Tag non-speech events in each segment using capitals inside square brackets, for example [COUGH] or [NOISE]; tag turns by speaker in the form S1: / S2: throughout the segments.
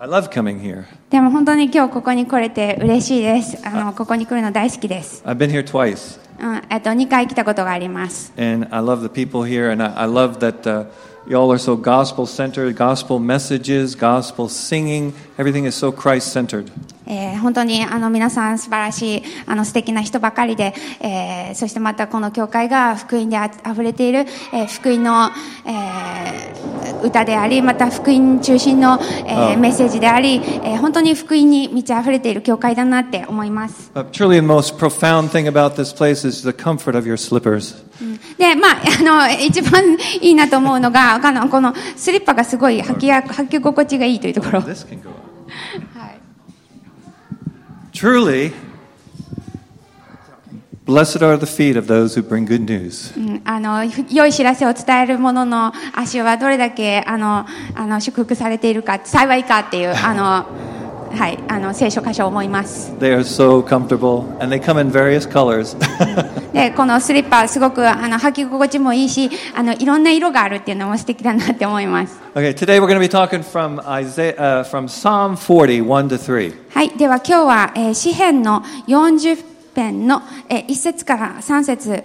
S1: I love coming here.
S2: でも本当に今日ここに来れて嬉しいです。あの、ここに来るの大好きです。
S1: I've been here twice,
S2: うん、えっと、2回来たことがあります。
S1: and I love the people here, and I, I love that uh, y'all are so gospel centered, gospel messages, gospel singing. Everything is so Christ centered.
S2: えー本当にあの皆さん素晴らしいあの素敵な人ばかりで、えーそしてまたこの教会が福音であ溢れている、えー福音の、えー歌でありまた福音中心の、えーメッセージであり、えー本当に福音に満ち溢れている教会だなって思います。
S1: Truly, the most profound thing about this place is the comfort of your slippers.
S2: で、まあ、[LAUGHS] あの、一番いいなと思うのが、あの、このスリッパがすごい履きや、履き心地がいいというところ。
S1: Truly, blessed are the feet of those who bring good news.
S2: うんあの、良い知らせを伝える者の足はどれだけ、あの、あの、祝福されているか、幸いかっていう、あの、はい、あの、聖書箇所を思います。
S1: They are so comfortable, and they come in various colors.
S2: で、このスリッパ、すごく、あの、履き心地もいいし、あの、いろんな色があるっていうのも素敵だなって思います。
S1: okay, today we're going to be talking from Isaiah, uh, from Psalm 40, 1 to 3.
S2: はい、では今日は、えー詩編の40編の、えー1節から3節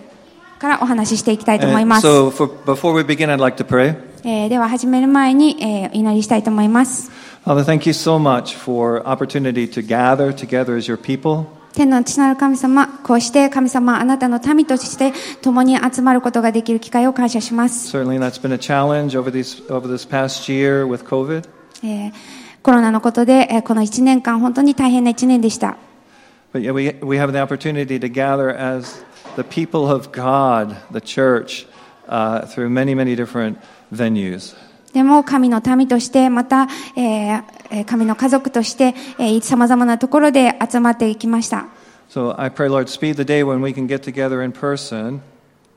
S2: からお話ししていきたいと思い
S1: And
S2: ます。
S1: so, for, before we begin, I'd like to pray.
S2: えーでは始める前に、えーお祈りしたいと思います。
S1: Father, thank you so much for opportunity to gather together as your people.
S2: 天の父なる神様、こうして神様、あなたの民として共に集まることができる機会を感謝します。
S1: Certainly, that's been a challenge over these over this past year with COVID.
S2: えーコロナのことで、えーこの1年間、本当に大変な1年でした。
S1: But yet we, we have the opportunity to gather as the people of God, the church, uh, through many, many different venues.
S2: でも神の民として、また、えーえー神の家族として、さまざまなところで集まっていきました。
S1: So I pray, Lord, speed the day when we can get together in person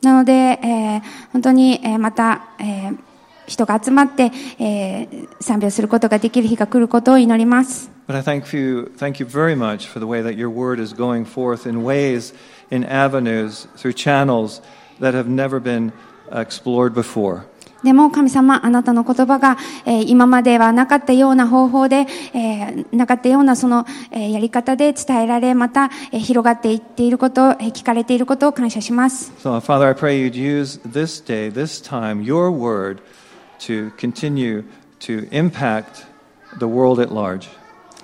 S2: なので、えー本当に、えーまた、えー人が集まって、えー賛美をすることができる日が来ることを祈ります。
S1: But I thank you, thank you very much for the way that your word is going forth in ways, in avenues, through channels that have never been explored before.
S2: でも神様、あなたの言葉が、えー今まではなかったような方法で、えーなかったようなその、えーやり方で伝えられ、また、えー広がっていっていること、えー聞かれていることを感謝します。
S1: So, Father, I pray you'd use this day, this time, your word to continue to impact the world at large.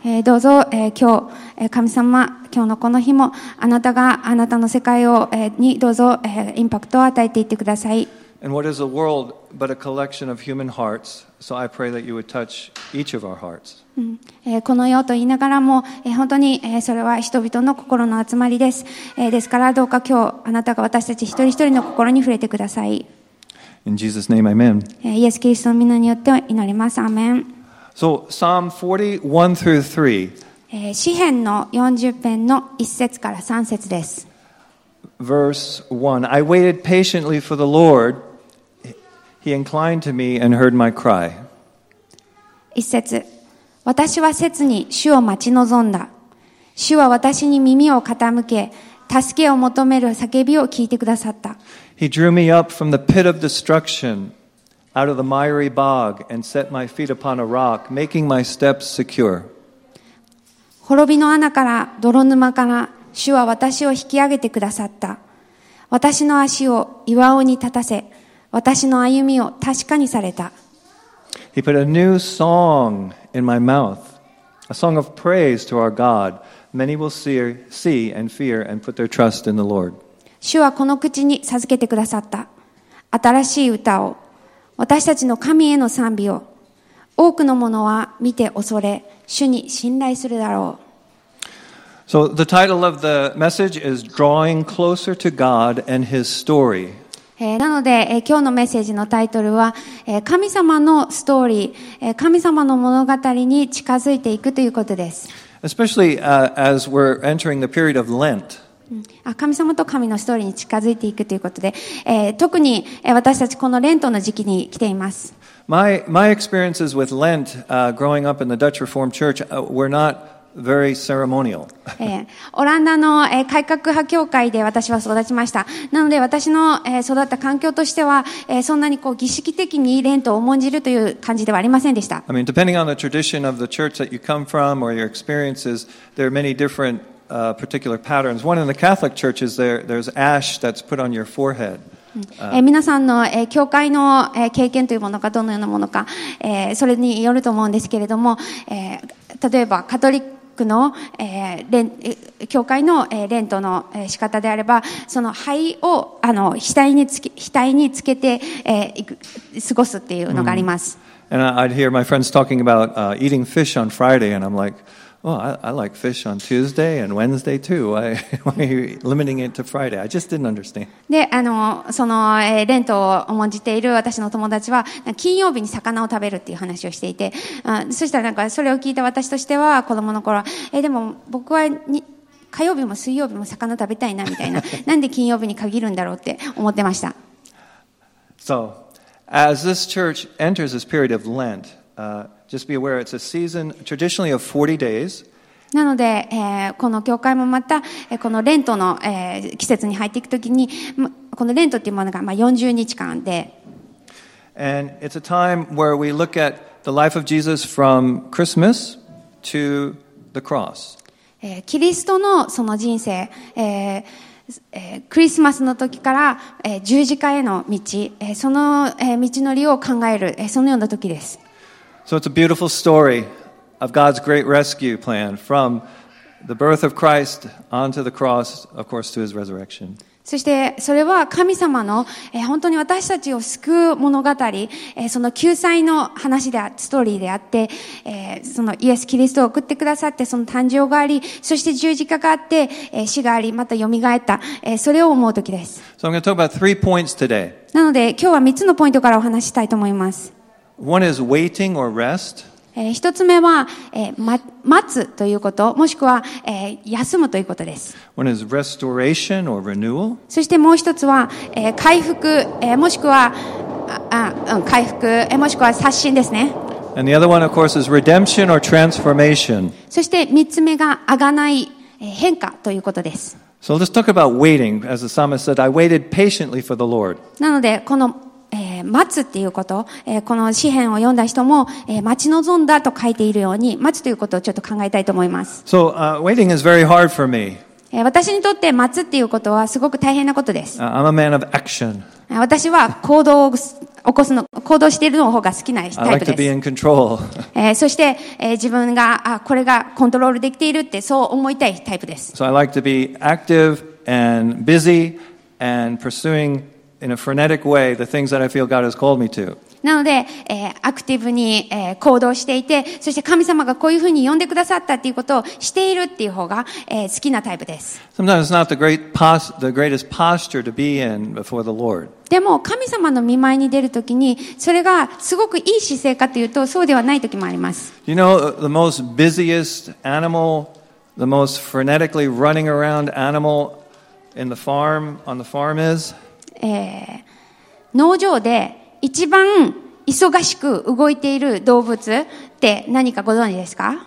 S2: えーどうぞ、えー今日、えー神様、今日のこの日も、あなたが、あなたの世界を、えーにどうぞ、えーインパクトを与えていってください。
S1: And what is the world but a collection of human hearts? So I pray that you would touch each of our hearts.
S2: Mm-hmm. Eh, この世と言いながらも、本当にそれは人々の心の集まりです。ですから、どうか今日、あなたが私たち一人一人の心に触れてください。
S1: In Jesus' name, amen.
S2: Eh, イエス・キリストの皆によって祈ります。アメン。
S1: So, Psalm 41 through 3.
S2: Eh, 詩篇の40編の1節から3節です。
S1: Verse 1 I waited patiently for the Lord. He inclined to me and heard my cry.
S2: 1節私は切に主を待ち望んだ。主は私に耳を傾け、助けを求める叫びを聞いてくださった。
S1: He drew me up from the pit of destruction, out of the miry bog, and set my feet upon a rock, making my steps secure.
S2: 滅びの穴から泥沼から主は私を引き上げてくださった。私の足を岩尾に立たせ、私の歩みを確かにされた。
S1: He put a new song in my mouth, a song of praise to our God. Many will see, see and fear and put their trust in the Lord.
S2: 主はこの口に授けてくださった。新しい歌を、私たちの神への賛美を、多くの者は見て恐れ、主に信頼するだろう。
S1: So, the title of the message is Drawing Closer to God and His Story.
S2: えーなので、えー今日のメッセージのタイトルは、えー神様のストーリー、えー神様の物語に近づいていくということです。
S1: Especially uh, as we're entering the period of Lent.
S2: 神様と神のストーリーに近づいていくということで、えー特に、えー私たちこのレントの時期に来ています。
S1: My, my experiences with Lent uh, growing up in the Dutch Reformed Church uh, were not very ceremonial.
S2: えーオランダの、えー改革派教会で私は育ちました。なので私の、えー育った環境としては、えーそんなにこう儀式的にレントを重んじるという感じではありませんでした。
S1: I mean, depending on the tradition of the church that you come from or your experiences, there are many different uh, particular patterns. One in the Catholic Church is there, there's ash that's put on your forehead.
S2: えー皆さんの、えー教会の、えー経験というものかどのようなものか、えーそれによると思うんですけれども、えー例えばカトリックの、えーレンえー教会の、えーレントの、えー仕方であればその灰をあの額につけ額につけて、えー過ごすっていうのがあります。
S1: Mm. And I'd hear my friends talking about uh, eating fish on Friday, and I'm like, oh, I, I like fish on Tuesday and Wednesday too. Why, why are you limiting it to Friday? I just didn't understand.
S2: で、あの、その、えーレントを重んじている私の友達は、金曜日に魚を食べるっていう話をしていて、あそしたらなんか、それを聞いた私としては、子供の頃は、えーでも僕はに、火曜日も水曜日も魚食べたいな、みたいな。なんで金曜日に限るんだろうって思ってました。
S1: So, as this church enters this period of Lent, uh, just be aware it's a season traditionally of 40 days.
S2: なので、えーこの教会もまた、えーこのレントの、えー季節に入っていくときに、まこのレントっていうものが、まあ、40日間で、
S1: And it's a time where we look at the life of Jesus from Christmas to the cross.
S2: えーキリストのその人生、えーえークリスマスの時から、えー十字架への道、えーその、えー道のりを考える、えーそのような時です。
S1: So it's a beautiful story of God's great rescue plan from the birth of Christ onto the cross, of course, to his resurrection.
S2: そして、それは神様の、えー本当に私たちを救う物語、えーその救済の話であ、ストーリーであって、えーそのイエス・キリストを送ってくださって、その誕生があり、そして十字架があって、えー死があり、また蘇った、えーそれを思う時です。
S1: So.
S2: なので、今日は3つのポイントからお話ししたいと思います。
S1: One is waiting or rest.
S2: えー一つ目は、えーま、待つということ、もしくは、えー休むということです。
S1: One is restoration or renewal.
S2: そしてもう一つは、えー回復、えーもしくは、あ、あうん、回復、えーもしくは刷新ですね。
S1: And the other one, of course, is redemption or transformation.
S2: そして三つ目が、あがない、えー変化ということです。
S1: So let's talk about waiting. As the psalmist said, I waited patiently for the Lord.
S2: なので、この、えー待つっていうこと、えーこの詩篇を読んだ人も、えー待ち望んだと書いているように、待つということをちょっと考えたいと思います。
S1: So uh, waiting is very hard for me.
S2: えー私にとって待つっていうことはすごく大変なことです。
S1: Uh, I'm a man of action.
S2: 私は行動を起こすの、行動しているの方が好きなタイ
S1: like
S2: プ
S1: to be
S2: です。
S1: in control. [LAUGHS]
S2: えーそして、えー自分が、あ、これがコントロールできているってそう思いたいタイプです。
S1: So I like to be active and busy and pursuing
S2: なので、えー、アクティブに、えー、行動していて、そして神様がこういうふうに呼んでくださったということをしているっていう方が、えー、好きなタイプです。でも、神様の見舞いに出るときに、それがすごくいい姿勢かというと、そうではないときもあります。
S1: You know, the most busiest animal, the most frenetically running around animal in the farm, on the farm is?
S2: えー農場で一番忙しく動いている動物って何かご存知ですか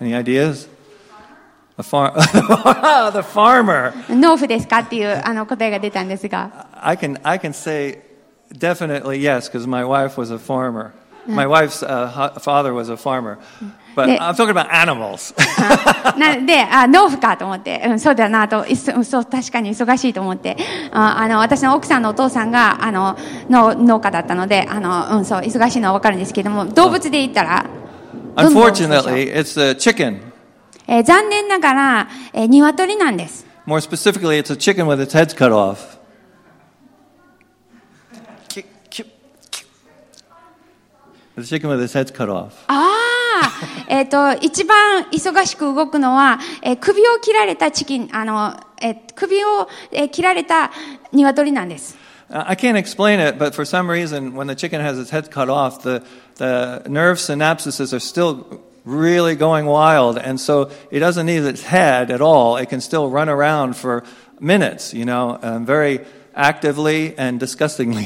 S1: any ideas? A far- the farmer.
S2: 農夫ですかっていうあの答えが出たんですが。
S1: I can I can say definitely yes because my wife was a farmer. My wife's uh, father was a farmer.
S2: なので、あ、[LAUGHS] 農夫かと思って、うん、そうだなと、そう、確かに忙しいと思って、あの、私の奥さんのお父さんが、あの、の農家だったので、あの、うん、そう、忙しいのはわかるんですけども、動物で言ったら、残念ながら、え、鶏なんです。ああえっ、と、一番忙しく動くのは、えー首を切られたチキン、あの、えー首を、えー切られた鶏なんです。
S1: Uh, I can't explain it, but for some reason, when the chicken has its head cut off, the, the nerve synapses are still really going wild, and so it doesn't need its head at all. It can still run around for minutes, you know, um, very actively and disgustingly.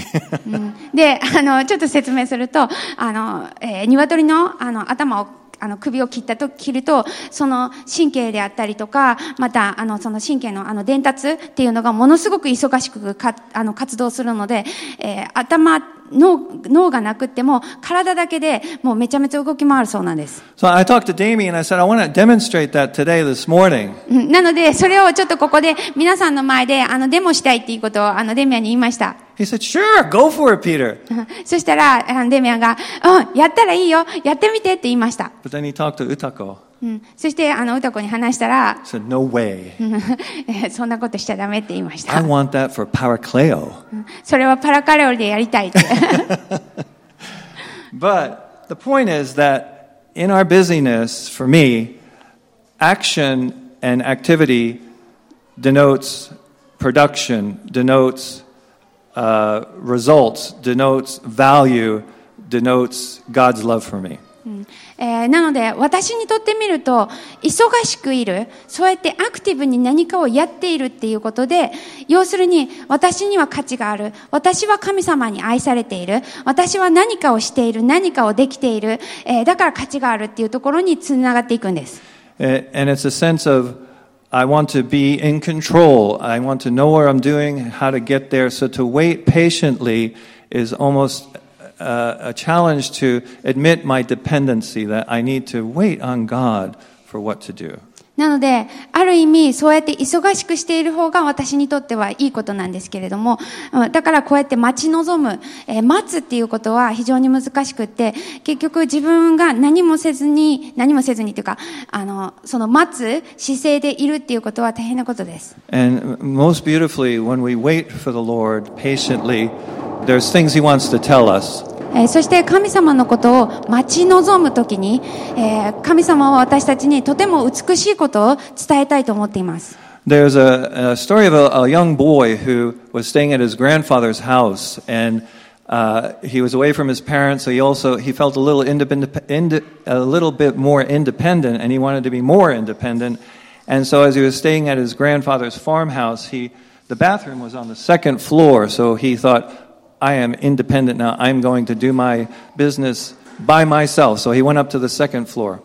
S2: で、あの、ちょっと説明すると、あの、えー鶏の、あの、頭を、あの首を切ったと切るとその神経であったりとかまたあのその神経のあの伝達っていうのがものすごく忙しくかあの活動するので、えー、頭脳脳がなくっても体だけでもうめちゃめちゃ動き回るそうなんです。
S1: So I talked to Damien and I said I want to demonstrate that today this morning.
S2: なのでそれをちょっとここで皆さんの前であのデモしたいっていうことをあのデミアンに言いました。
S1: He said, sure, go for it, Peter.
S2: そしたらデミアンが、うん、やったらいいよ、やってみてって言いました。
S1: But then he talked to Utako.
S2: うん、そしてあの歌子に話したら、
S1: said, no way. [LAUGHS]
S2: そんなことしちゃダメって言いました。
S1: I want that for Paracleo. [LAUGHS]
S2: それはパラカレオでやりたいって。
S1: But [LAUGHS] the point is that in our busyness, for me, action and activity denotes production, denotes uh, results, denotes value, denotes God's love for me.
S2: えー、なので私にとってみると忙しくいるそうやってアクティブに何かをやっているっていうことで要するに私には価値がある私は神様に愛されている私は何かをしている何かをできている、えー、だから価値があるっていうところにつながっていくんです。
S1: And it's a sense of I want to be in control. I want to know where I'm doing, how to get there. So to wait patiently is almost a, a challenge to admit my dependency, that I need to wait on God for what to do.
S2: なので、ある意味、そうやって忙しくしている方が私にとってはいいことなんですけれども、だからこうやって待ち望む、えー、待つっていうことは非常に難しくって、結局自分が何もせずに、何もせずにというか、あの、その待つ姿勢でいるっていうことは大変なことです。
S1: And most beautifully, when we wait for the Lord patiently, there's things He wants to tell us.
S2: えー、そして神様のことを待ち望むときに、えー、神様は私たちにとても美しいことを伝えたいと思っています。
S1: There's a, a story of a, a young boy who was staying at his grandfather's house and uh, he was away from his parents, so he also he felt a little independent, ind, a little bit more independent, and he wanted to be more independent. And so, as he was staying at his grandfather's farmhouse, he the bathroom was on the second floor, so he thought, I am independent now. I'm going to do my business by myself. So he went up to the second floor.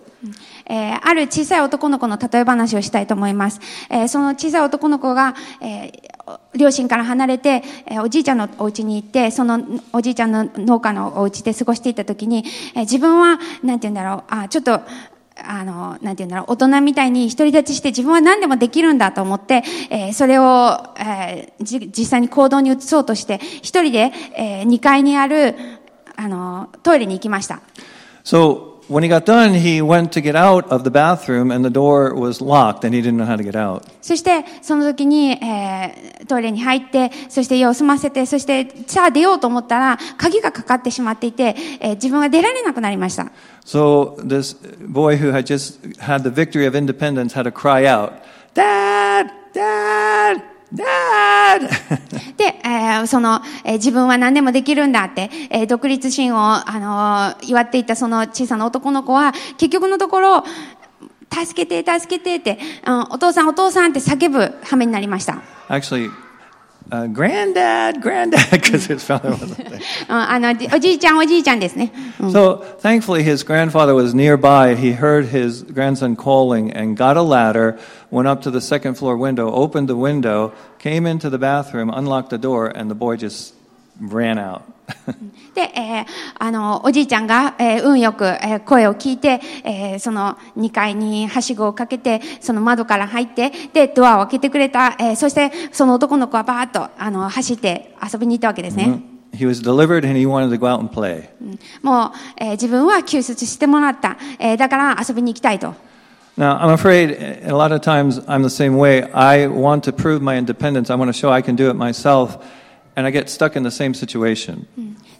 S2: えー、ある小さい男の子の例え話をしたいと思います。えー、その小さい男の子が、えー、両親から離れて、えー、おじいちゃんのお家に行って、そのおじいちゃんの農家のお家で過ごしていた時に、えー、自分は、なんて言うんだろう、あ、ちょっと、あの、なんて言うんだろう、大人みたいに独り立ちして自分は何でもできるんだと思って、えー、それを、えー、実際に行動に移そうとして、一人で、えー、2階にある、あの、トイレに行きました。
S1: So, when he got done, he went to get out of the bathroom and the door was locked and he didn't know how to get out.
S2: そして、その時に、えー、トイレに入って、そして家を済ませて、そして、さあ出ようと思ったら、鍵がかかってしまっていて、えー、自分が出られなくなりました。
S1: So, this boy who had just had the victory of independence had to cry out, Dad! Dad! [LAUGHS]
S2: で、えー、その、えー、自分は何でもできるんだって、えー、独立心を、あのー、祝っていたその小さな男の子は、結局のところ、助けて、助けてって、うん、お父さん、お父さんって叫ぶ羽目になりました。
S1: Actually, uh, granddad, granddad, [LAUGHS] because his father wasn't there.
S2: あの、おじいちゃん、おじいちゃんですね。
S1: So, thankfully, his grandfather was nearby. He heard his grandson calling and got a ladder, went up to the second floor window, opened the window, came into the bathroom, unlocked the door, and the boy just ran out. [LAUGHS]
S2: で、えー、あのおじいちゃんが、えー、運よく、えー、声を聞いて、えー、その2階にはしごをかけてその窓から入ってでドアを開けてくれた、えー、そしてその男の子はバーッとあの走って遊びに行ったわけですね、もう、えー、自分は救出してもらった、えー、だから遊びに行きたいと。
S1: Now, I'm afraid a lot of times I'm the same way. I want to prove my independence. I want to show I can do it myself. And I get stuck in the same situation.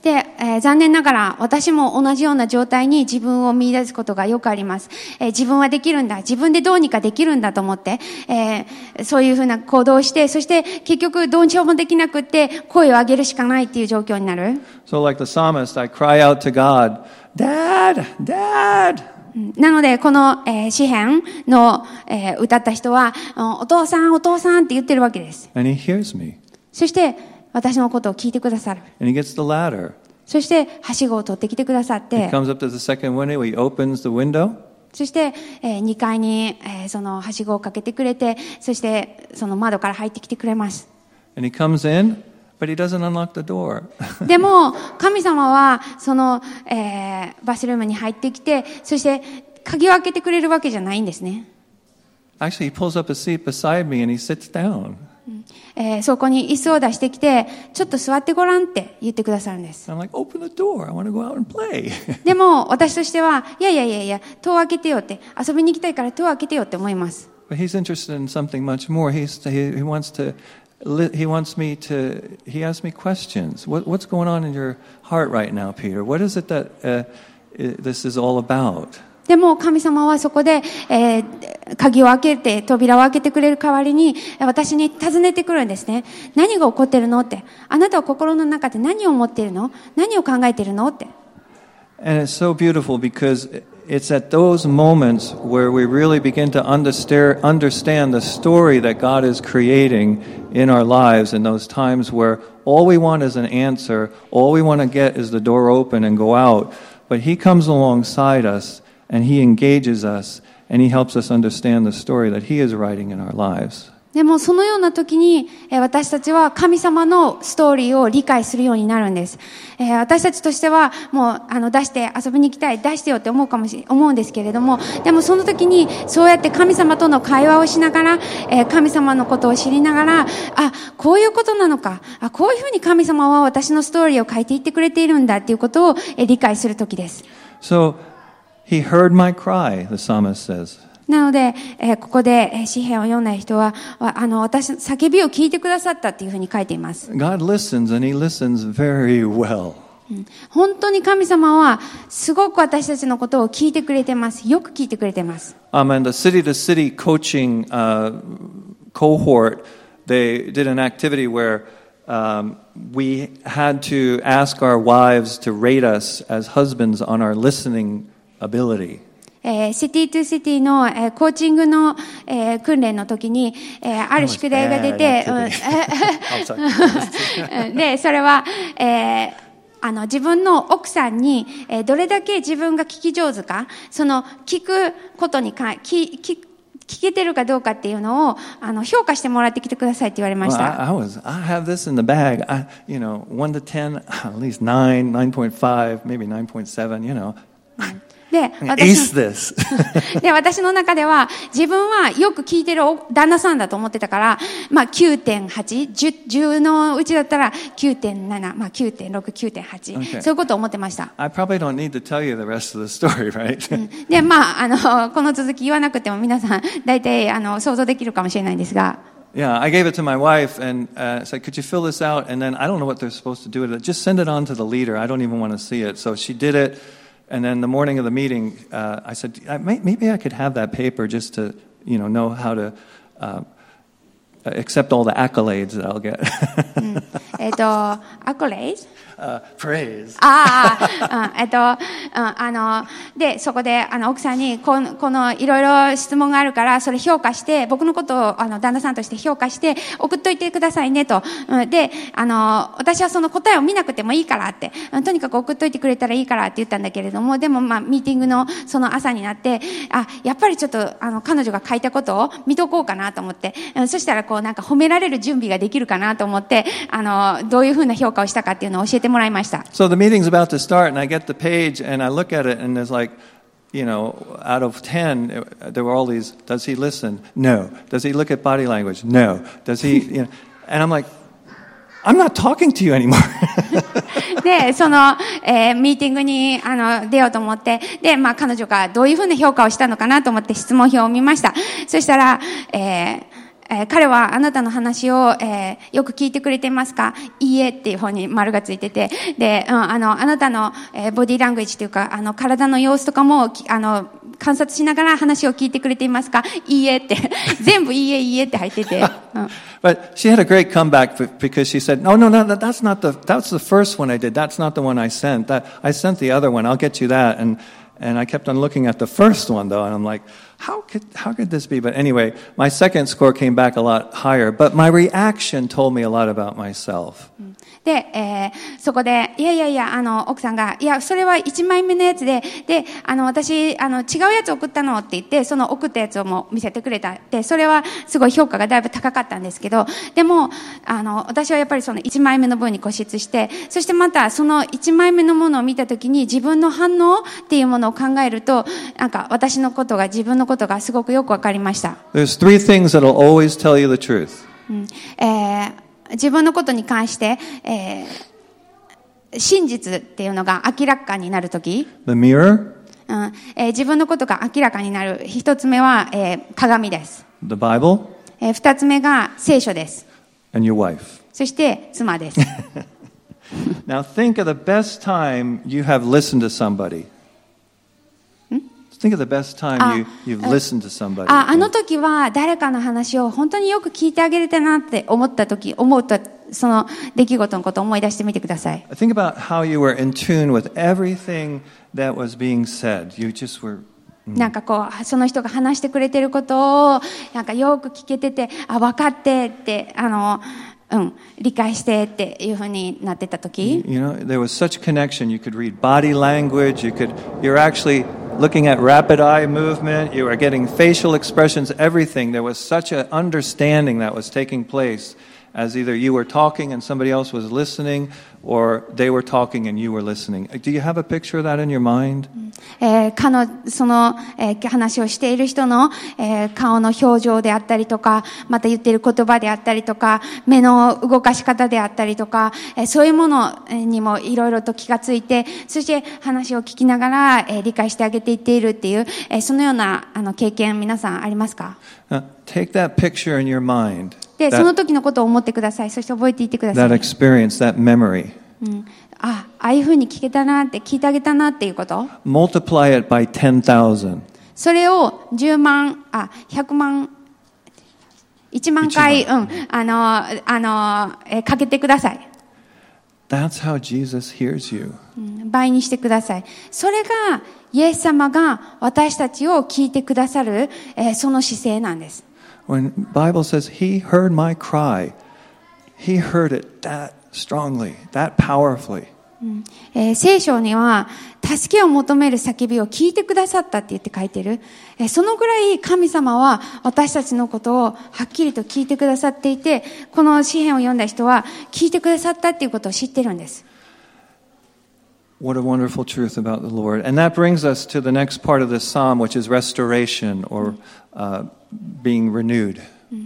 S2: で、えー、残念ながら私も同じような状態に自分を見出すことがよくあります。えー、自分はできるんだ。自分でどうにかできるんだと思って、えー、そういうふうな行動をして、そして結局どうしようもできなくって声を上げるしかないっていう状況になる。
S1: So like the psalmist, I cry out to God, Dad, Dad!
S2: なので、この、えー、詩篇の、えー、歌った人は、お父さん、お父さんって言ってるわけです。
S1: And he hears me.
S2: そして、私のことを聞いてくださる。そして、はしごを取ってきてくださって。そして、え、2階に、そのはしごをかけてくれて、そして、その窓から入ってきてくれます。[LAUGHS] でも神様はその、バスルームに入ってきてそして鍵を開けてくれるわけじゃないんですね。えーそこに椅子を出してきて、ちょっと座ってごらんって言ってくださるんです。
S1: Like.
S2: でも、私としては、いやいやいやいや、戸を開けてよって、遊びに行きたいから戸を開けてよって思います。
S1: but he's interested in something much more. He's, he, he wants to. He wants me to. He asks me questions. What, what's going on in your heart right now, Peter? What is it that uh, this is all about?
S2: でも神様はそこで、えー鍵を開けて、扉を開けてくれる代わりに、私に尋ねてくるんですね。何が起こってるのって。あなたは心の中で何を思っているの何を考えているのって。
S1: And it's so beautiful because it's at those moments where we really begin to understand, understand the story that God is creating in our lives, in those times where all we want is an answer, all we want to get is the door open and go out. But He comes alongside us and He engages us and He helps us understand the story that He is writing in our lives.
S2: でもそのような時に、えー私たちは神様のストーリーを理解するようになるんです。えー私たちとしてはもうあの出して遊びに行きたい、出してよって思うかもし思うんですけれども、でもその時にそうやって神様との会話をしながら、えー神様のことを知りながら、あ、こういうことなのか、あ、こういうふうに神様は私のストーリーを書いていってくれているんだっていうことを、えー理解する時です。
S1: So He heard my cry, the psalmist says.
S2: なので、えーここで、えー詩篇を読んだ人は、わあの、私、叫びを聞いてくださったっていうふうに書いています。
S1: God listens and He listens very well.
S2: 本当に神様はすごく私たちのことを聞いてくれてます。よく聞いてくれてます。
S1: Um, and the city to city coaching uh, cohort, they did an activity where um, we had to ask our wives to rate us as husbands on our listening ability.
S2: シティ・トゥ・シティのコーチングの訓練の時にある宿題が出て [LAUGHS] [LAUGHS] でそれは、えー、あの自分の奥さんにどれだけ自分が聞き上手かその聞くことにか聞,聞,聞けてるかどうかっていうのをあの評価してもらってきてくださいって言われました。
S1: Well, I, I was, I
S2: で、
S1: this.
S2: で、私の中では、自分はよく聞いてるお旦那さんだと思ってたから、まあ9.8、10, 10のうちだったら9.7、まあ9.6、9.8、
S1: Okay.
S2: そういうことを思ってました。
S1: I probably don't need to tell you the rest of the story, right?
S2: で、まあ、あの、この続き言わなくても皆さん、大体、あの、想像できるかもしれないんですが、
S1: Yeah, I gave it to my wife and uh, said, "Could you fill this out?" And then I don't know what they're supposed to do with it. Just send it on to the leader. I don't even want to see it. So she did it, and then the morning of the meeting, uh, I said, I, may- "Maybe I could have that paper just to, you know, know how to uh, accept all the accolades that I'll get."
S2: えっ、と、アコレイズ
S1: phrase.
S2: ああ、えっと、あの、で、そこで、あの、奥さんに、この、この、いろいろ質問があるから、それ評価して、僕のことを、あの、旦那さんとして評価して、送っといてくださいね、と。うん、で、あの、私はその答えを見なくてもいいからって、とにかく送っといてくれたらいいからって言ったんだけれども、でも、まあ、ミーティングの、その朝になって、あ、やっぱりちょっと、あの、彼女が書いたことを見とこうかなと思って、うん、そしたら、こう、なんか褒められる準備ができるかなと思って、あの、どういうふうな評価をしたかっていうのを教えてもらいました。
S1: So the meeting's about to start, and I get the page, and I look at it, and there's like, you know, out of 10, uh, there were all these, does he listen? No. Does he look at body language? No. Does he, you know, and I'm like, I'm not talking to you anymore.
S2: で、その、えーミーティングに、あの、出ようと思って、で、まあ、彼女がどういうふうな評価をしたのかなと思って質問票を見ました。そしたら、えーえー彼はあなたの話を、えーよく聞いてくれてますかいいえっていう方に丸がついてて、で、うん、あの、あなたの、えーボディーラングエッジというか、あの、体の様子とかも、あの、観察しながら話を聞いてくれていますかいいえって、全部いいえいいえって入ってて、うん。
S1: but she had a great comeback f- because she said, no, no, no, that, that's not the, that's the first one I did. That's not the one I sent. That, I sent the other one. I'll get you that. And, And I kept on looking at the first one though, and I'm like, how could, how could this be? But anyway, my second score came back a lot higher, but my reaction told me a lot about myself.
S2: で、えーそこで、いやいやいや、あの、奥さんが、いや、それは1枚目のやつで、で、あの、私、あの、違うやつ送ったのって言って、その送ったやつをもう見せてくれた。で、それはすごい評価がだいぶ高かったんですけど、でも、あの、私はやっぱりその1枚目の分に固執して、そしてまたその1枚目のものを見たときに自分の反応っていうものを考えると、なんか私のことが、自分のことがすごくよくわかりました。自分のことに関して、えー、真実っていうのが明らかになるとき、うんえー、自分のことが明らかになる一つ目は、えー、鏡です。
S1: The Bible?
S2: 二、え、つ目が聖書です。そして妻です。[LAUGHS]
S1: Now think of the best time you have listened to somebody. Think of the best time
S2: Ah,
S1: you, you've
S2: uh,
S1: listened to somebody.
S2: ああの時は誰かの話を本当によく聞いてあげれたなって思った時、思うと、その出来事のことを思い出してみてください。
S1: Think about how you were in tune with everything that was being said. You just were
S2: なんかこう、その人が話してくれてることを、なんかよく聞けてて、あ、分かってって、あの、うん、理解してっていうふうになってた時、
S1: You know, there was such connection. You could read body language. You could, you're actually looking at rapid eye movement. You were getting facial expressions, everything. There was such an understanding that was taking place as either you were talking and somebody else was listening, or they were talking and you were listening. Do you have a picture of that in your mind?
S2: えー彼の、その、えー話をしている人の、えー顔の表情であったりとか、また言っている言葉であったりとか、目の動かし方であったりとか、えーそういうものにもいろいろと気がついて、そして話を聞きながら、えー理解してあげていっているっていう、えーそのようなあの経験皆さんありますか
S1: Now, take that picture in your mind,
S2: で、
S1: that,
S2: その時のことを思ってください。そして覚えていってくださ
S1: that
S2: い。
S1: experience, that memory.
S2: うん、あ、ああいうふうに聞けたなって、聞いてあげたなっていうこと
S1: ？Multiply it by 10,000.
S2: それを10万、あ、100万、1万回、うん、あの、あの、えーかけてください。
S1: That's how Jesus hears you.
S2: うん倍にしてください。それが、イエス様が私たちを聞いてくださる、えーその姿勢なんです。
S1: When Bible says he heard my cry, he heard it that strongly, that powerfully.
S2: えー聖書には、助けを求める叫びを聞いてくださったって言って書いてる。えーそのぐらい神様は私たちのことをはっきりと聞いてくださっていて、この詩篇を読んだ人は聞いてくださったっていうことを知ってるんです。
S1: What a wonderful truth about the Lord. And that brings us to the next part of this psalm, which is restoration or uh, being renewed.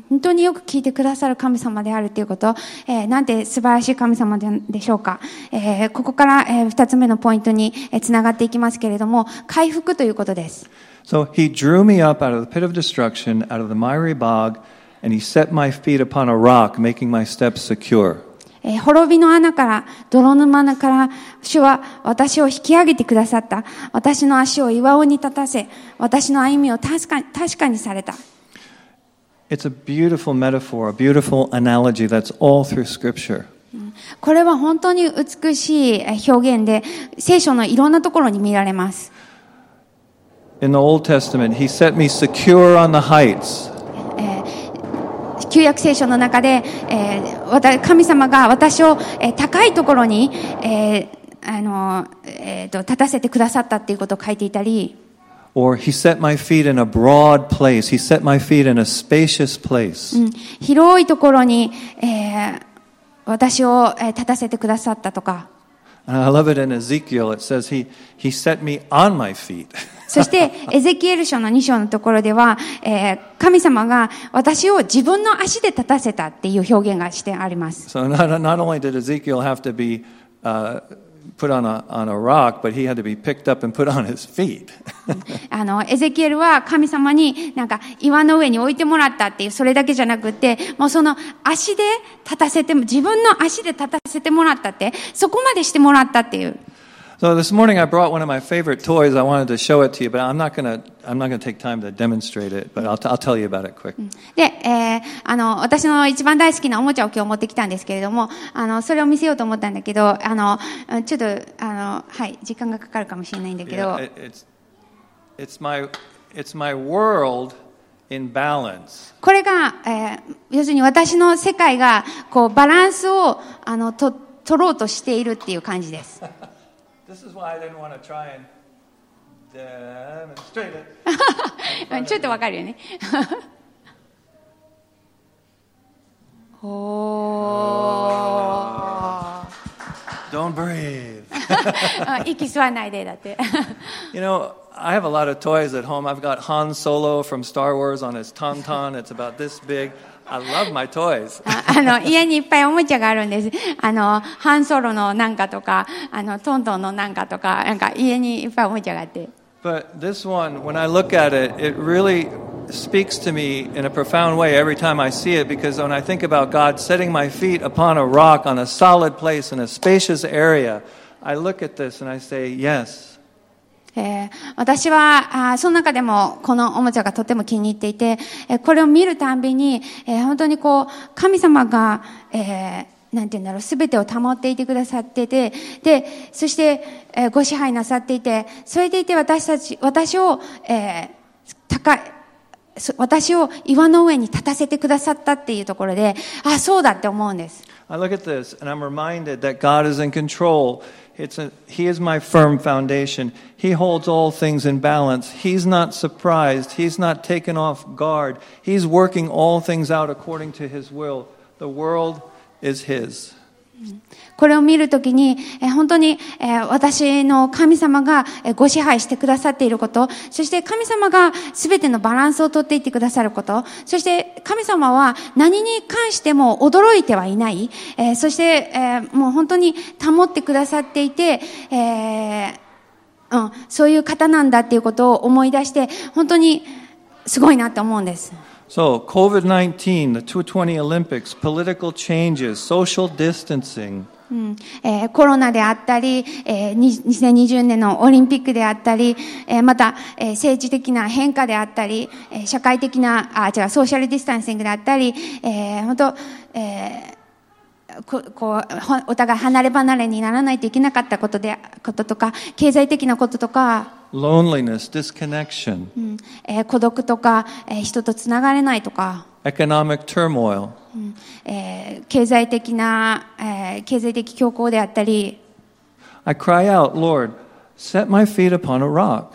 S2: 本当によく聞いてくださる神様であるということ、えーなんて素晴らしい神様ででしょうか。えーここから、えー二つ目のポイントに、えーつながっていきますけれども、回復ということです。
S1: So he drew me up out of the pit of destruction, out of the miry bog, and he set my feet upon a rock, making my steps secure.
S2: えー滅びの穴から、泥沼から、主は私を引き上げてくださった。私の足を岩尾に立たせ、私の歩みを確かに確かにされた。
S1: It's a beautiful metaphor, a beautiful analogy that's all through Scripture.
S2: これは本当に美しいえー表現で、聖書のいろんなところに見られます。
S1: In the Old Testament, he set me secure on the heights.
S2: 旧約聖書の中で、えー神様が私を、えー高いところに、えーあのえーと立たせてくださったっていうことを書いていたり、
S1: Or he set my feet in a broad place. He set my feet in a spacious place.
S2: うん広いところに、えー私を、えー立たせてくださったとか、
S1: And I love it in Ezekiel. It says he, he set me on my feet.
S2: そして、エゼキエル書の2章のところでは、えー神様が私を自分の足で立たせたっていう表現がしてあります。
S1: So not, not only did Ezekiel have to be uh, put on a, on a rock, but he had to be picked up and put on his feet. [LAUGHS]
S2: あの、エゼキエルは神様になんか岩の上に置いてもらったっていう、それだけじゃなくて、もうその足で立たせて、自分の足で立たせてもらったって、そこまでしてもらったっていう。
S1: So this morning I brought one of my favorite toys. I wanted to show it to you, but I'm not going to I'm not to take time to demonstrate it, but I'll, t- I'll tell you about it quick.
S2: で、えーあの、私の一番大好きなおもちゃを今日持ってきたんですけれども、あの、それを見せようと思ったんだけど、あの、ちょっと、あの、はい、時間がかかるかもしれないんだけど、
S1: Yeah, it- it's it's my, it's my world in balance.
S2: これが、えー要するに私の世界がこうバランスをあのと取ろうとしているっていう感じです。
S1: This is why I didn't want to try and demonstrate it. [LAUGHS]
S2: ちょっとわかるよね。おー [LAUGHS]
S1: Don't breathe. [LAUGHS]
S2: あ息吸わないでだって。
S1: You know, I have a lot of toys at home. I've got Han Solo from Star Wars on his tauntaun. It's about this big. I love my toys. [LAUGHS]
S2: ああの、家にいっぱいおもちゃがあるんです。あの、ハンソロのなんかとか、あの、トントンのなんかとか、なんか家にいっぱいおもちゃがあって。
S1: But this one, when I look at it, it really speaks to me in a profound way every time I see it because when I think about God setting my feet upon a rock on a solid place in a spacious area, I look at this and I say, yes.
S2: えー私はあその中でもこのおもちゃがとても気に入っていて、えーこれを見るたんびに、えー本当にこう神様が、えーなんて言うんだろう、すべてを保っていてくださってて、で、そして、えーご支配なさっていて、それでいて私たち、私を、えー高い、私を岩の上に立たせてくださったっていうところで、あ、そうだって思うんです。
S1: I look at this and I'm reminded that God is in control. It's a, he is my firm foundation. He holds all things in balance. He's not surprised. He's not taken off guard. He's working all things out according to His will. The world is His.
S2: これを見るときに、え本当に、え私の神様がえご支配してくださっていること、そして神様が全てのバランスをとっていってくださること、そして神様は何に関しても驚いてはいない、えそして、えもう本当に保ってくださっていて、えうん、そういう方なんだっていうことを思い出して、本当にすごいなと思うんです。
S1: So, COVID 19, the 220 Olympics, political changes, social distancing.
S2: うんえーコロナであったり、えー2020年のオリンピックであったり、えーまた、えー政治的な変化であったり、えー社会的な、あ、違う、ソーシャルディスタンシングであったり、えー本当、えーここうお互い離れ離れにならないといけなかったことでこととか経済的なこととか、
S1: loneliness, disconnection,
S2: うんえー孤独とか、えー人とつながれないとか、
S1: economic turmoil.
S2: うんえー経済的な、えー経済的恐慌であったり、
S1: I cry out, Lord, set my feet upon a rock.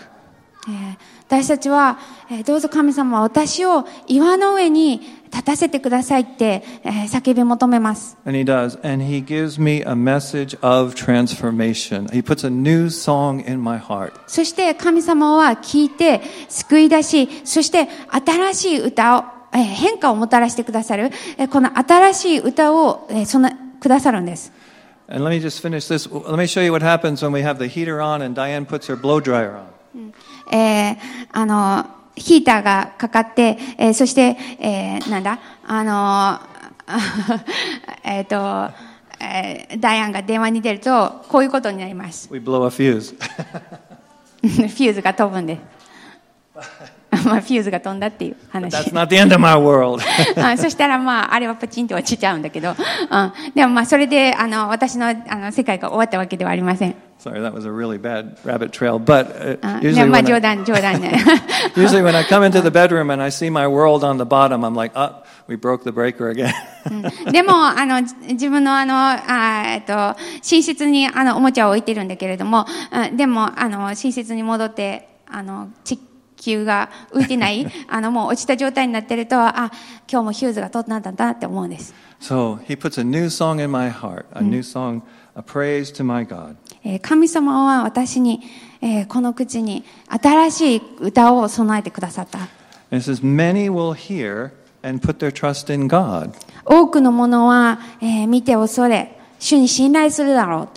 S2: えー私たちは、えーどうぞ神様は私を岩の上に立たせてくださいって、えー叫び求めます。
S1: And he does. And he gives me a message of transformation. He puts a new song in my heart.
S2: そして神様は聞いて救い出し、そして新しい歌を、えー変化をもたらしてくださる、えーこの新しい歌を、えーそのくださるんです。
S1: And let me just finish this. Let me show you what happens when we have the heater on and Diane puts her blow dryer on.
S2: えーあの、ヒーターがかかって、えーそして、えーなんだ、あの、[LAUGHS] えっと、えーダイアンが電話に出ると、こういうことになります。
S1: We blow a fuse. [LAUGHS]
S2: フューズが飛ぶんで。まあ、フューズが飛んだっていう話。
S1: That's not the end of my world.
S2: あそしたらまあ、あれはパチンと落ちちゃうんだけど、うん、でもまあ、それで、あの、私の、あの、世界が終わったわけではありません。
S1: Sorry, that was a really bad rabbit trail. But uh, usually, when
S2: 冗
S1: I, usually when I come into the bedroom and I see my world on the bottom, I'm like, oh, we broke the breaker again.
S2: うんでも、あの、じ自分のあの、あえっと、寝室にあの、おもちゃを置いてるんだけれども、うんでも、あの、寝室に戻って、あの、地球が浮いてない、[LAUGHS] あの、もう落ちた状態になってると、あ、今日もヒューズが通ったんだなって思うんです。
S1: so he puts a new song in my heart, a new song, a praise to my God.
S2: えー神様は私に、えーこの口に新しい歌を備えてくださった。
S1: And it says, many will hear and put their trust in God.
S2: 多くの者は、えー見て恐れ、主に信頼するだろう。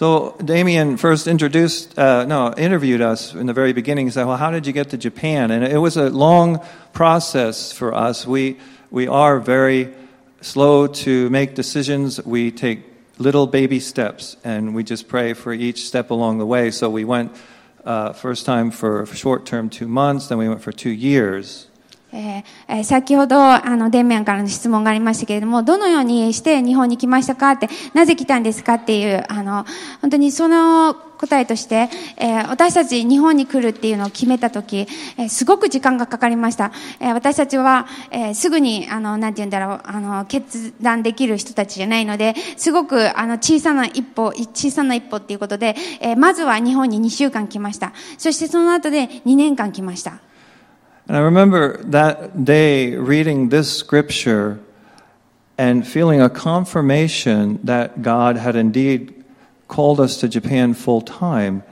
S1: So Damien first introduced, uh, no, interviewed us in the very beginning. He said, "Well, how did you get to Japan?" And it was a long process for us. We we are very slow to make decisions. We take little baby steps, and we just pray for each step along the way. So we went uh, first time for short term, two months. Then we went for two years.
S2: えーえー先ほど、あの、電面からの質問がありましたけれども、どのようにして日本に来ましたかって、なぜ来たんですかっていう、あの、本当にその答えとして、えー私たち日本に来るっていうのを決めたとき、えーすごく時間がかかりました。えー私たちは、えーすぐに、あの、なんて言うんだろう、あの、決断できる人たちじゃないので、すごく、あの、小さな一歩、小さな一歩っていうことで、えーまずは日本に2週間来ました。そしてその後で2年間来ました。
S1: And I remember that day reading this scripture and feeling a confirmation that God had indeed called us to Japan full time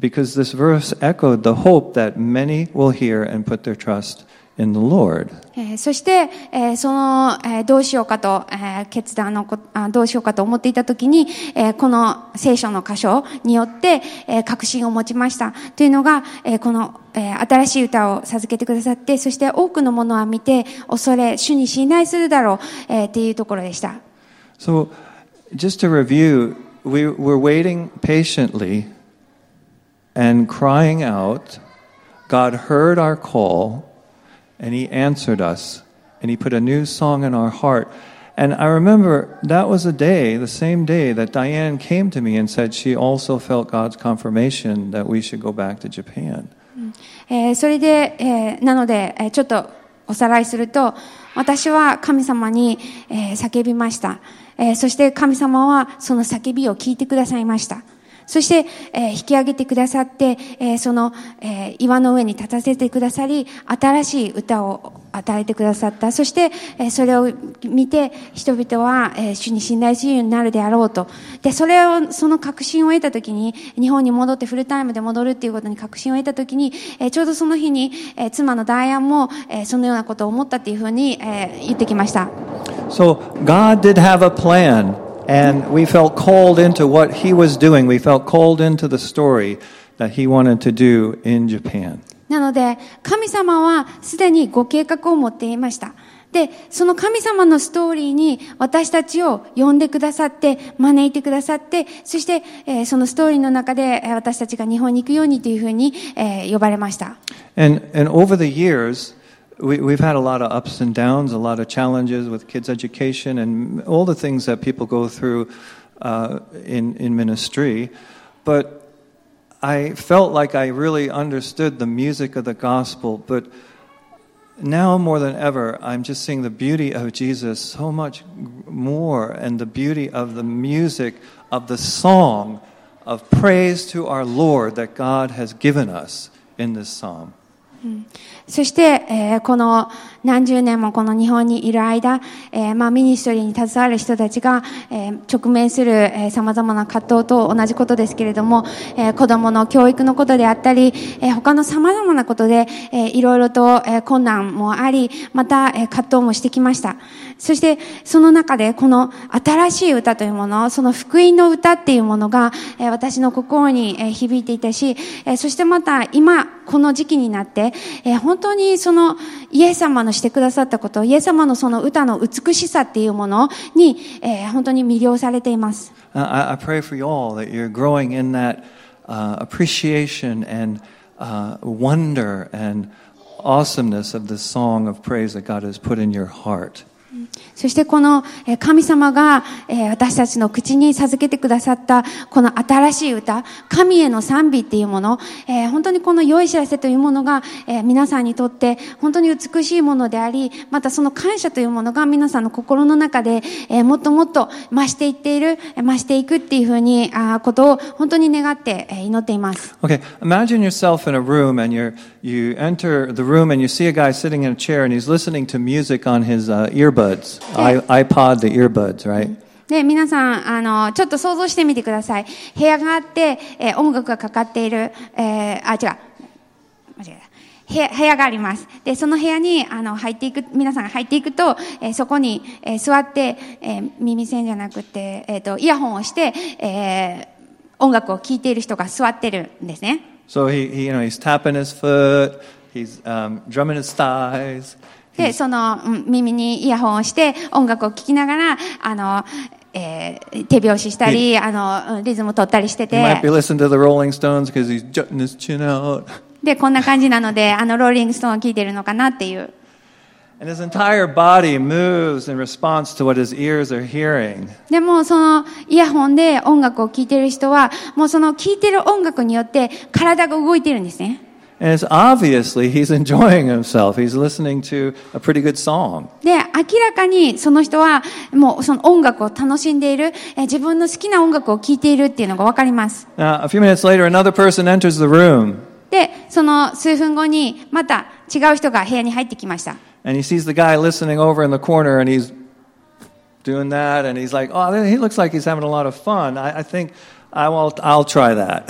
S1: because this verse echoed the hope that many will hear and put their trust in the Lord.
S2: えーそして、えーその、えーどうしようかと、えー決断のどうしようかと思っていたときに、えーこの聖書の箇所によって、えー確信を持ちました。というのが、えーこの、えー新しい歌を授けてくださって、そして多くのものは見て、恐れ、主に信頼するだろう、えーっていうところでした。
S1: So, just to review, we were waiting patiently and crying out. God heard our call and He answered us and He put a new song in our heart. And I remember that was a day, the same day, that Diane came to me and said she also felt God's confirmation that we should go back to Japan.
S2: えーそれで、えーなので、えーちょっとおさらいすると、私は神様に、えー叫びました、えーそして神様はその叫びを聞いてくださいました。 そして、えー引き上げてくださって、えーその、えー岩の上に立たせてくださり、新しい歌を与えてくださった。そして、えーそれを見て、人々は、えー主に信頼するようになるであろうと。で、それを、その確信を得たときに、日本に戻ってフルタイムで戻るっていうことに確信を得たときに、えーちょうどその日に、えー妻のダイアンも、えーそのようなことを思ったっていうふうに、えー言ってきました。
S1: So God did have a plan, and we felt called into what He was doing. We felt called into the story that He wanted to do in Japan.
S2: なので、神様はすでにご計画を持っていました。で、その神様のストーリーに私たちを呼んでくださって、招いてくださって、そして、えーそのストーリーの中でえー私たちが日本に行くようにというふうに、えー呼ばれました。
S1: And, and over the years, we, we've had a lot of ups and downs, a lot of challenges with kids' education, and all the things that people go through uh, in, in ministry. But I felt like I really understood the music of the gospel, but now more than ever, I'm just seeing the beauty of Jesus so much more, and the beauty of the music of the song of praise to our Lord that God has given us in this psalm.
S2: そして、えーこの何十年もこの日本にいる間、えーまあ、ミニストリーに携わる人たちが、えー直面する、えー、様々な葛藤と同じことですけれども、えー子供の教育のことであったり、えー他の様々なことで、えーいろいろと、えー困難もあり、また、えー葛藤もしてきました。そして、その中で、この新しい歌というもの、その福音の歌っていうものが、えー私の心に、えー響いていたし、えーそしてまた今、この時期になって、えー本当にそのイエス様のしてくださったこと、イエス様のその歌の美しさっていうものに、えー本当に魅了されています。
S1: I, I pray for you all that you're growing in that uh, appreciation and uh, wonder and awesomeness of the song of praise that God has put in your heart.
S2: そしてこの神様が私たちの口に授けてくださったこの新しい歌、神への賛美っていうもの、本当にこの良い知らせというものが皆さんにとって本当に美しいものであり、またその感謝というものが皆さんの心の中でもっともっと増していっている、増していくっていうふうにことを本当に願って祈っています。
S1: Okay, imagine yourself in a room and you're, you enter the room and you see a guy sitting in a chair and he's listening to music on his uh, earbuds, iPod, the earbuds, right?
S2: で、皆さん、あの、ちょっと想像してみてください。部屋があって、えー音楽がかかっている、えーあ、違う。間違えた。部屋があります。で、その部屋に、あの、入っていく、皆さんが入っていくと、えーそこに、えー座って、えー耳栓じゃなくて、えっ、と、イヤホンをして、えー音楽を聴いている人が座ってるんですね。
S1: So he, he you know, he's tapping his foot, he's um, drumming his thighs.
S2: で、その、うん耳にイヤホンをして、音楽を聴きながら、あの、えー手拍子したり、あの、うんリズム取ったりしてて.で、こんな感じなので、あの、ローリングストーンを聴いてるのかなっていう。
S1: And his entire body moves in response to what his ears are hearing.
S2: でもそのイヤホンで音楽を聴いてる人は、もうその聴いてる音楽によって体が動いてるんですね。
S1: And it's obviously he's [LAUGHS] enjoying himself. He's listening to a pretty good song.
S2: で、明らかにその人はもうその音楽を楽しんでいる、えー自分の好きな音楽を聴いているっていうのがわかります。
S1: Now, a few minutes later, another person enters the room
S2: で、その数分後にまた違う人が部屋に入ってきました。
S1: and he sees the guy listening over in the corner and he's doing that and he's like, oh, he looks like he's having a lot of fun. I, I think I will, I'll try that.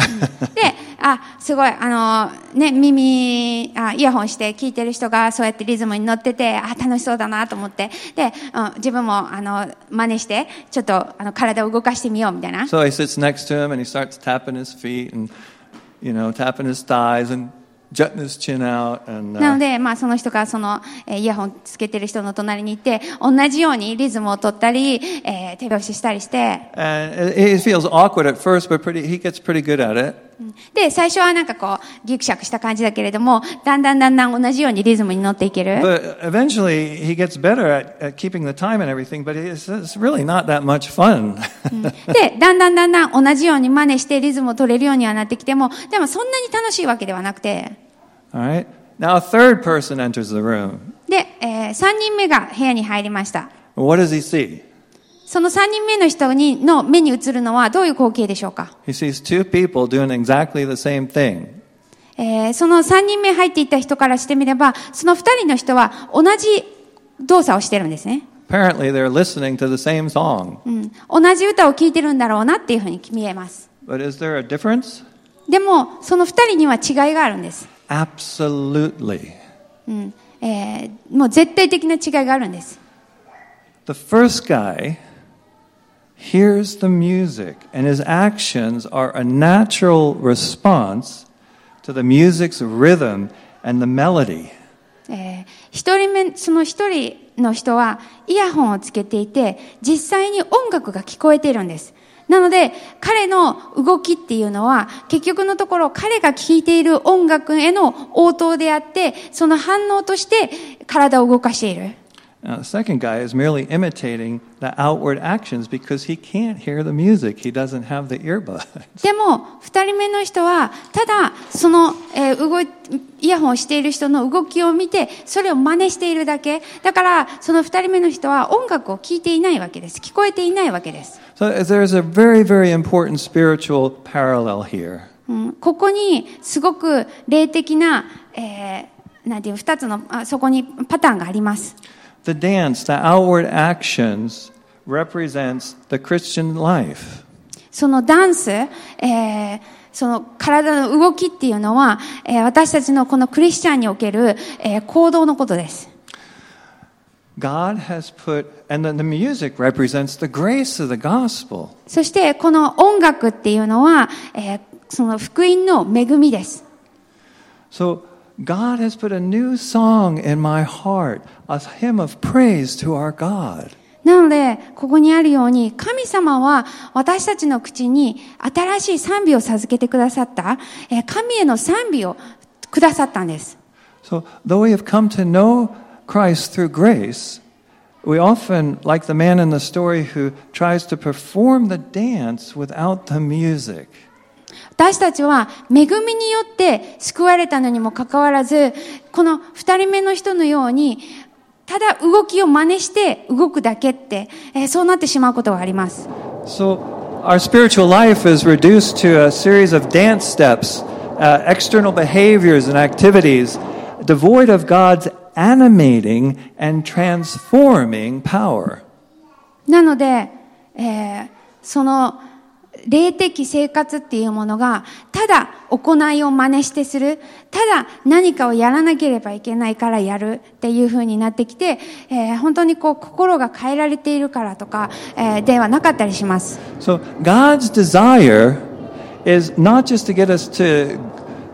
S2: で、あ、すごい、あの、ね、耳、あイヤホンして聞いてる人がそうやってリズムに乗ってて、あ、楽しそうだなと思って、で、うん、自分も、あの、真似して、ちょっと、あの、体を動かしてみようみたいな。
S1: so he sits next to him and he starts tapping his feet and, you know, tapping his thighs and
S2: なの
S1: uh,
S2: で、まあ、その人がその、えーイヤホンつけてる人の隣に行って、同じようにリズムを取ったり、えー手拍子したりして、
S1: and it feels awkward at first, but pretty, he gets pretty good at it.
S2: で、最初はなんかこう、ギクシャクした感じだけれども、だんだんだんだん同じようにリズムに乗っていける。
S1: But eventually, he gets better at, at keeping the time and everything, but it's, it's really not that much fun.
S2: で、だんだんだんだん同じように真似してリズムを取れるようにはなってきても、でもそんなに楽しいわけではなくて、
S1: All right? Now, a third person enters the room.
S2: で、え3人目が部屋に入りました。
S1: What does he see?
S2: その3人目の人にの目に映るのはどういう光景でしょうか
S1: ？He sees two people doing exactly the same thing.
S2: えーその3人目入っていった人からしてみれば、その2人の人は同じ動作をしてるんですね。
S1: Apparently, they're listening to the same song.
S2: うん、同じ歌を聴いてるんだろうなっていうふうに見えます。
S1: But is there a difference?
S2: でも、その2人には違いがあるんです。
S1: Absolutely.
S2: うんえーもう絶対的な違いがあるんです。
S1: The first guy hears the music, and his actions are a natural response to the music's rhythm and the melody.
S2: えー一人目、その一人の人はイヤホンをつけていて、実際に音楽が聞こえているんです。なので、彼の動きっていうのは、結局のところ彼が聴いている音楽への応答であって、その反応として体を動かしている。
S1: The second guy is merely imitating the outward actions because he can't hear the music. He doesn't have the earbuds.
S2: でも、二人目の人は、ただ、その、えー動い、イヤホンをしている人の動きを見て、それを真似しているだけ。だから、その二人目の人は音楽を聴いていないわけです。聞こえていないわけです。
S1: So there's a very, very important spiritual parallel here.
S2: うんここに、すごく霊的な、えーなんていう、二つの、あそこにパターンがあります。
S1: The dance, the outward actions, represents the Christian life.
S2: そのダンス、えーその体の動きっていうのは、えー私たちのこのクリスチャンにおける、えー行動のことです。
S1: God has put, and then the music represents the grace of the gospel.
S2: そして、この音楽っていうのは、えーその福音の恵みです。
S1: So God has put a new song in my heart, a hymn of praise to our God.
S2: なので、ここにあるように、神様は私たちの口に新しい賛美を授けてくださった、えー神への賛美をくださったんです。
S1: So though we have come to know Christ through grace, we often, like the man in the story who tries to perform the dance without the music.
S2: 私たちは恵みによって救われたのにもかかわらず、この二人目の人のように、ただ動きを真似して動くだけって、えーそうなってしまうことがあります。
S1: So our spiritual life is reduced to a series of dance steps, uh, external behaviors and activities devoid of God's animating and transforming power.
S2: なので、えーその霊的生活っていうものが、ただ行いを真似してする、ただ何かをやらなければいけないからやるっていう風になってきて、えー本当にこう心が変えられているからとか、えーではなかったりします。
S1: So God's desire is not just to get us to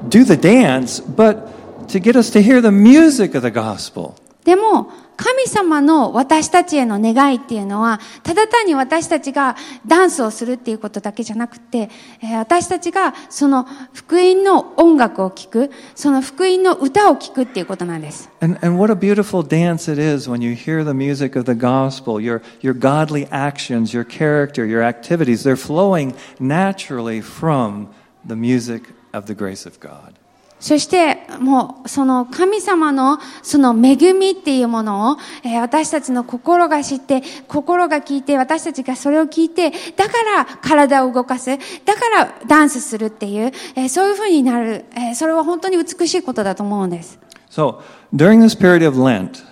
S1: do the dance, but to get us to hear the music of the gospel.
S2: でも、神様の私たちへの願いっていうのは、ただ単に私たちがダンスをするっていうことだけじゃなくて、え私たちがその福音の音楽を聴く、その福音の歌を聴くっていうことなんです。
S1: And, and what a beautiful dance it is when you hear the music of the gospel. Your, your godly actions, your character, your activities, they're flowing naturally from the music of the grace of God.
S2: そして、もう、その神様の、その恵みっていうものを、えー私たちの心が知って、心が聞いて、私たちがそれを聞いて、だから体を動かす、だからダンスするっていう、えーそういうふうになる、えーそれは本当に美しいことだと思うんです。
S1: So, during this period of Lent,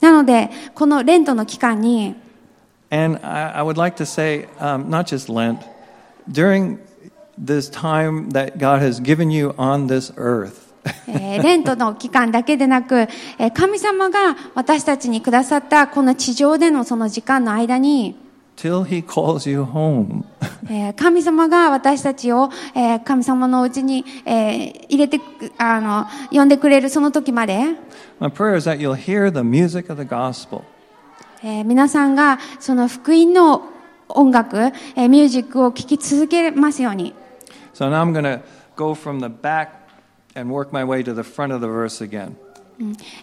S2: なので、このレントの期間に、
S1: and I, I would like to say, um, not just Lent, during this time that God has given you on this earth, [LAUGHS]
S2: えーレントの期間だけでなく、えー神様が私たちにくださったこの地上でのその時間の間に、
S1: till He calls you home. [LAUGHS]
S2: えー神様が私たちを、えー神様のうちに、えー入れてく、あの、呼んでくれるその時まで、
S1: My prayer is that you'll hear the music of the gospel.
S2: えー皆さんがその福音の音楽、えーミュージックを聴き続けますように。
S1: So now I'm going to go from the back and work my way to the front of the verse again.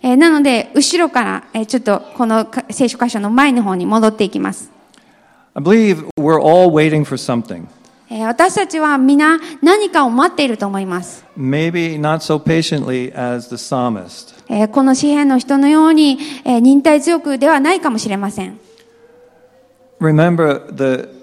S2: えーなので、後ろから、えーちょっとこのか聖書箇所の前の方に戻っていきます。
S1: I believe we're all waiting for something.
S2: えー私たちは皆何かを待っていると思います。
S1: Maybe not so patiently as the psalmist.
S2: えーこの詩篇の人のように、えー忍耐強くではないかもしれません。
S1: Remember the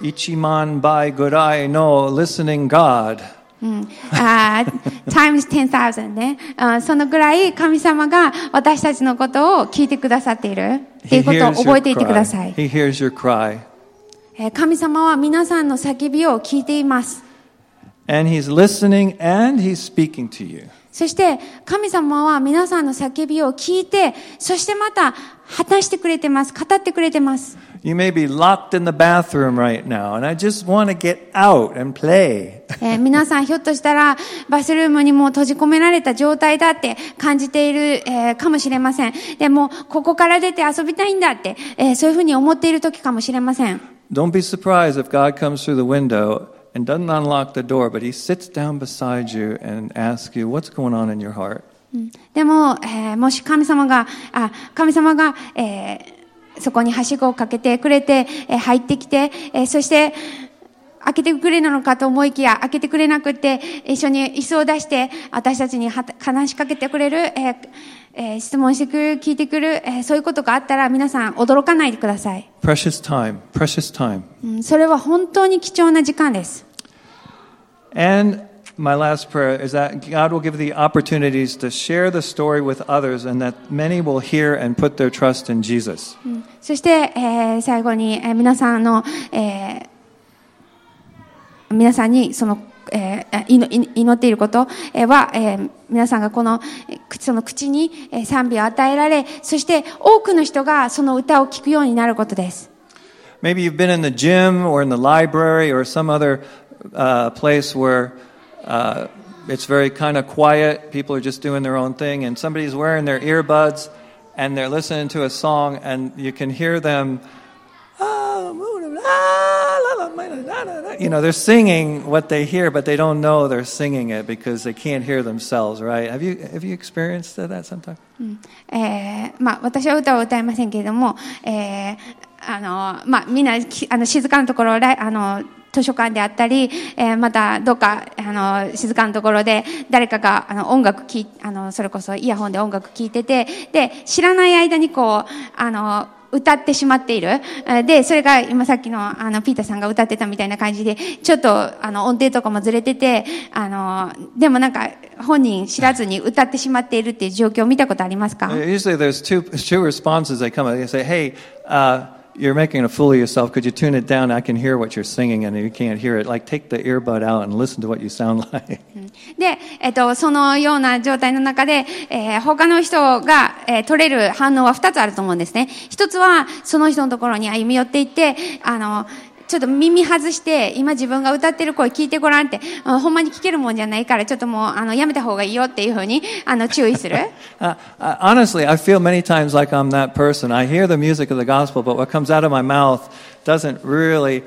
S1: Ichiman by Godai no listening God.
S2: うん、あー [LAUGHS] times 10,000ね、あーそのぐらい神様が私たちのことを聞いてくださっているっていうことを覚えていてくださ.い。神様は皆さんの叫びを聞いています。
S1: And he's listening and he's speaking to you.
S2: そして神様は皆さんの叫びを聞いて、そしてまた話してくれてます。語ってくれてます。
S1: You may be locked in the bathroom right now, and I just want to get out and play.
S2: えー皆さんひょっとしたらバスルームにもう閉じ込められた状態だって感じている、えーかもしれません。でも、ここから出て遊びたいんだって、えーそういうふうに思っている時かもしれません。
S1: Don't be surprised if God comes through the window and doesn't unlock the door, but he sits down beside you and asks you, What's going on in your heart?
S2: でも、えーもし神様が、あ、神様が、えーそこにはしごをかけてくれて、えー入ってきて、えーそして、開けてくれるのかと思いきや、開けてくれなくて、一緒に椅子を出して、私たちに話しかけてくれる、えーえー質問してくる、聞いてくる、えーそういうことがあったら、皆さん驚かないでください。
S1: Precious time, precious time.
S2: うんそれは本当に貴重な時間です。
S1: And my last prayer is that God will give the opportunities to share the story with others and that many will hear and put their trust in Jesus.
S2: そして、えー最後に、えー皆さんの、えー皆さんにその、えー祈祈っていることは、えー皆さんがこの、その口に賛美を与えられ、そして多くの人がその歌を聴くようになることです。
S1: Maybe you've been in the gym or in the library or some other uh, place where uh, it's very kind of quiet. People are just doing their own thing, and somebody's wearing their earbuds and they're listening to a song, and you can hear them. "Ah, You know, they're singing what they hear, but they don't know they're singing it because they can't hear themselves, right? Have you, have you experienced that sometime?
S2: えーまあ、私は歌を歌いませんけれども、えーあの、まあ、みんなき、あの、静かなところ、あの、図書館であったり、えーまた、どっか、あの、静かなところで、誰かが、あの、音楽聴、あの、それこそイヤホンで音楽聴いてて、で、知らない間にこう、あの、歌ってしまっている。で、それが今さっきの、あの、ピーターさんが歌ってたみたいな感じで、ちょっと、あの、音程とかもずれてて、あの、でもなんか、本人知らずに歌ってしまっているっていう状況を見たことありますか
S1: ？Usually there's two, two responses that come up. They say, hey, uh, you're making a fool of yourself. Could you tune it down? I can hear what you're singing and you can't hear it. Like take the earbud out and listen to what you sound like.
S2: で、えっと、そのような状態の中で、えー他の人が、えー取れる反応は2つあると思うんですね。一つは、その人のところに歩み寄っていって、あの、ちょっと耳外して、今自分が歌ってる声聞いてごらんって、あほんまに聞けるもんじゃないから、ちょっともう、あの、やめた方がいいよっていうふうに、あの、注意する。
S1: Uh, uh, honestly, I feel many times like I'm that person. I hear the music of the gospel, but what comes out of my mouth doesn't really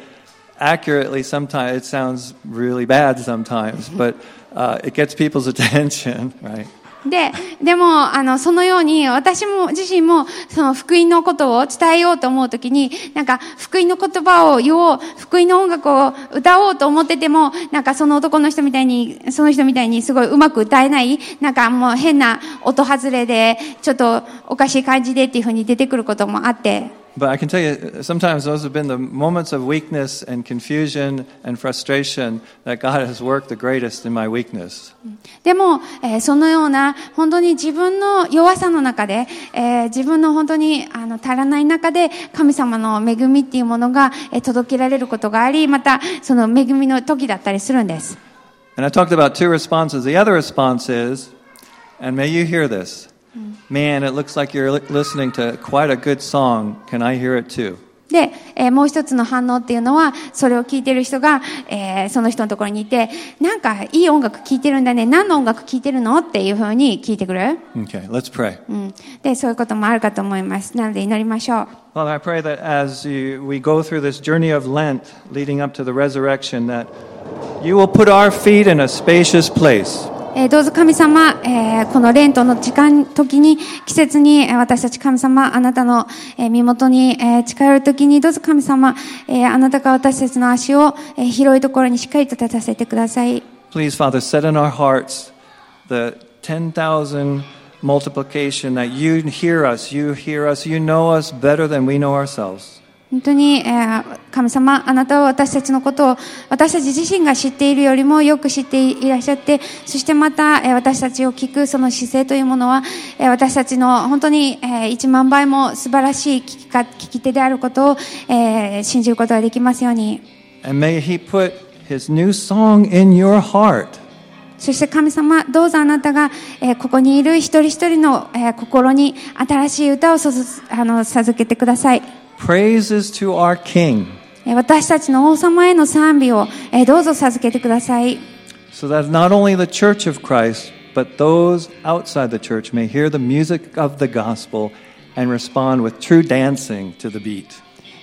S1: accurately sometimes it sounds really bad sometimes but uh, it gets people's attention right
S2: で、でも、あの、そのように、私も、自身も、その福音のことを伝えようと思うときに、なんか、福音の言葉を言おう、福音の音楽を歌おうと思ってても、なんかその男の人みたいに、その人みたいにすごいうまく歌えない、なんかもう変な音外れで、ちょっとおかしい感じでっていうふうに出てくることもあって、
S1: but i can tell you sometimes those have been the moments of weakness and confusion and frustration that god has worked the greatest in my weakness
S2: でも、えーそのような、本当に自分の弱さの中で、えー自分の本当にあの足らない中で、神様の恵みっていうものが、えー届けられることがあり、また、その恵みの時だったりするんです。
S1: and i talked about two responses the other response is and may you hear this man it looks like you're li- listening to quite a good song can i hear it too
S2: で、えーもう一つの反応っていうのは、それを聞いてる人が、えーその人のところにいて、なんかいい音楽聴いてるんだね、何の音楽聴いてるのっていうふうに聞いてくる。
S1: okay let's pray
S2: うん。で、そういうこともあるかと思います。なので祈りましょう。
S1: Father, I pray that as you, we go through this journey of Lent leading up to the resurrection, that you will put our feet in a spacious place.
S2: えーどうぞ神様、えーこのレントの時間、時に、季節に、私たち神様、あなたの、えー身元に、えー近寄る時に、どうぞ神様、えーあなたが私たちの足を、えー広いところにしっかりと立たせてください。
S1: Please, Father, set in our hearts the 10,000 multiplication that you hear us, you hear us, you know us better than we know ourselves.
S2: 本当に、えー神様、あなたは私たちのことを、私たち自身が知っているよりもよく知っていらっしゃって、そしてまた、えー私たちを聞くその姿勢というものは、えー私たちの本当に、えー1万倍も素晴らしい聞きか聞き手であることを、えー信じることができますように。
S1: And may He put His new song in your heart.
S2: そして神様、どうぞあなたが、えーここにいる一人一人の、えー心に新しい歌をそずあの授けてください。
S1: Praises to our King,
S2: えー私たちの王様への賛美を、えーどうぞ授けてください。
S1: so that not only the church of Christ, but those outside the church may hear the music of the gospel and respond with true dancing to the beat.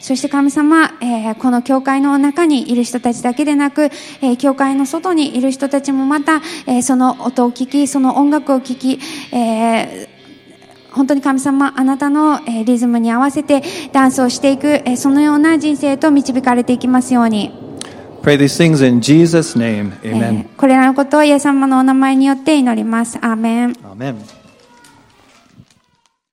S2: そして神様、えーこの教会の中にいる人たちだけでなく、えー教会の外にいる人たちもまた、えーその音を聞き、その音楽を聞き、えー本当に神様、あなたの、えーリズムに合わせてダンスをしていく、えーそのような人生へと導かれていきますように。
S1: Pray these things in Jesus' name.
S2: え
S1: Amen.
S2: ーこれらのことをイエス様のお名前によって祈ります。アーメン。
S1: Amen.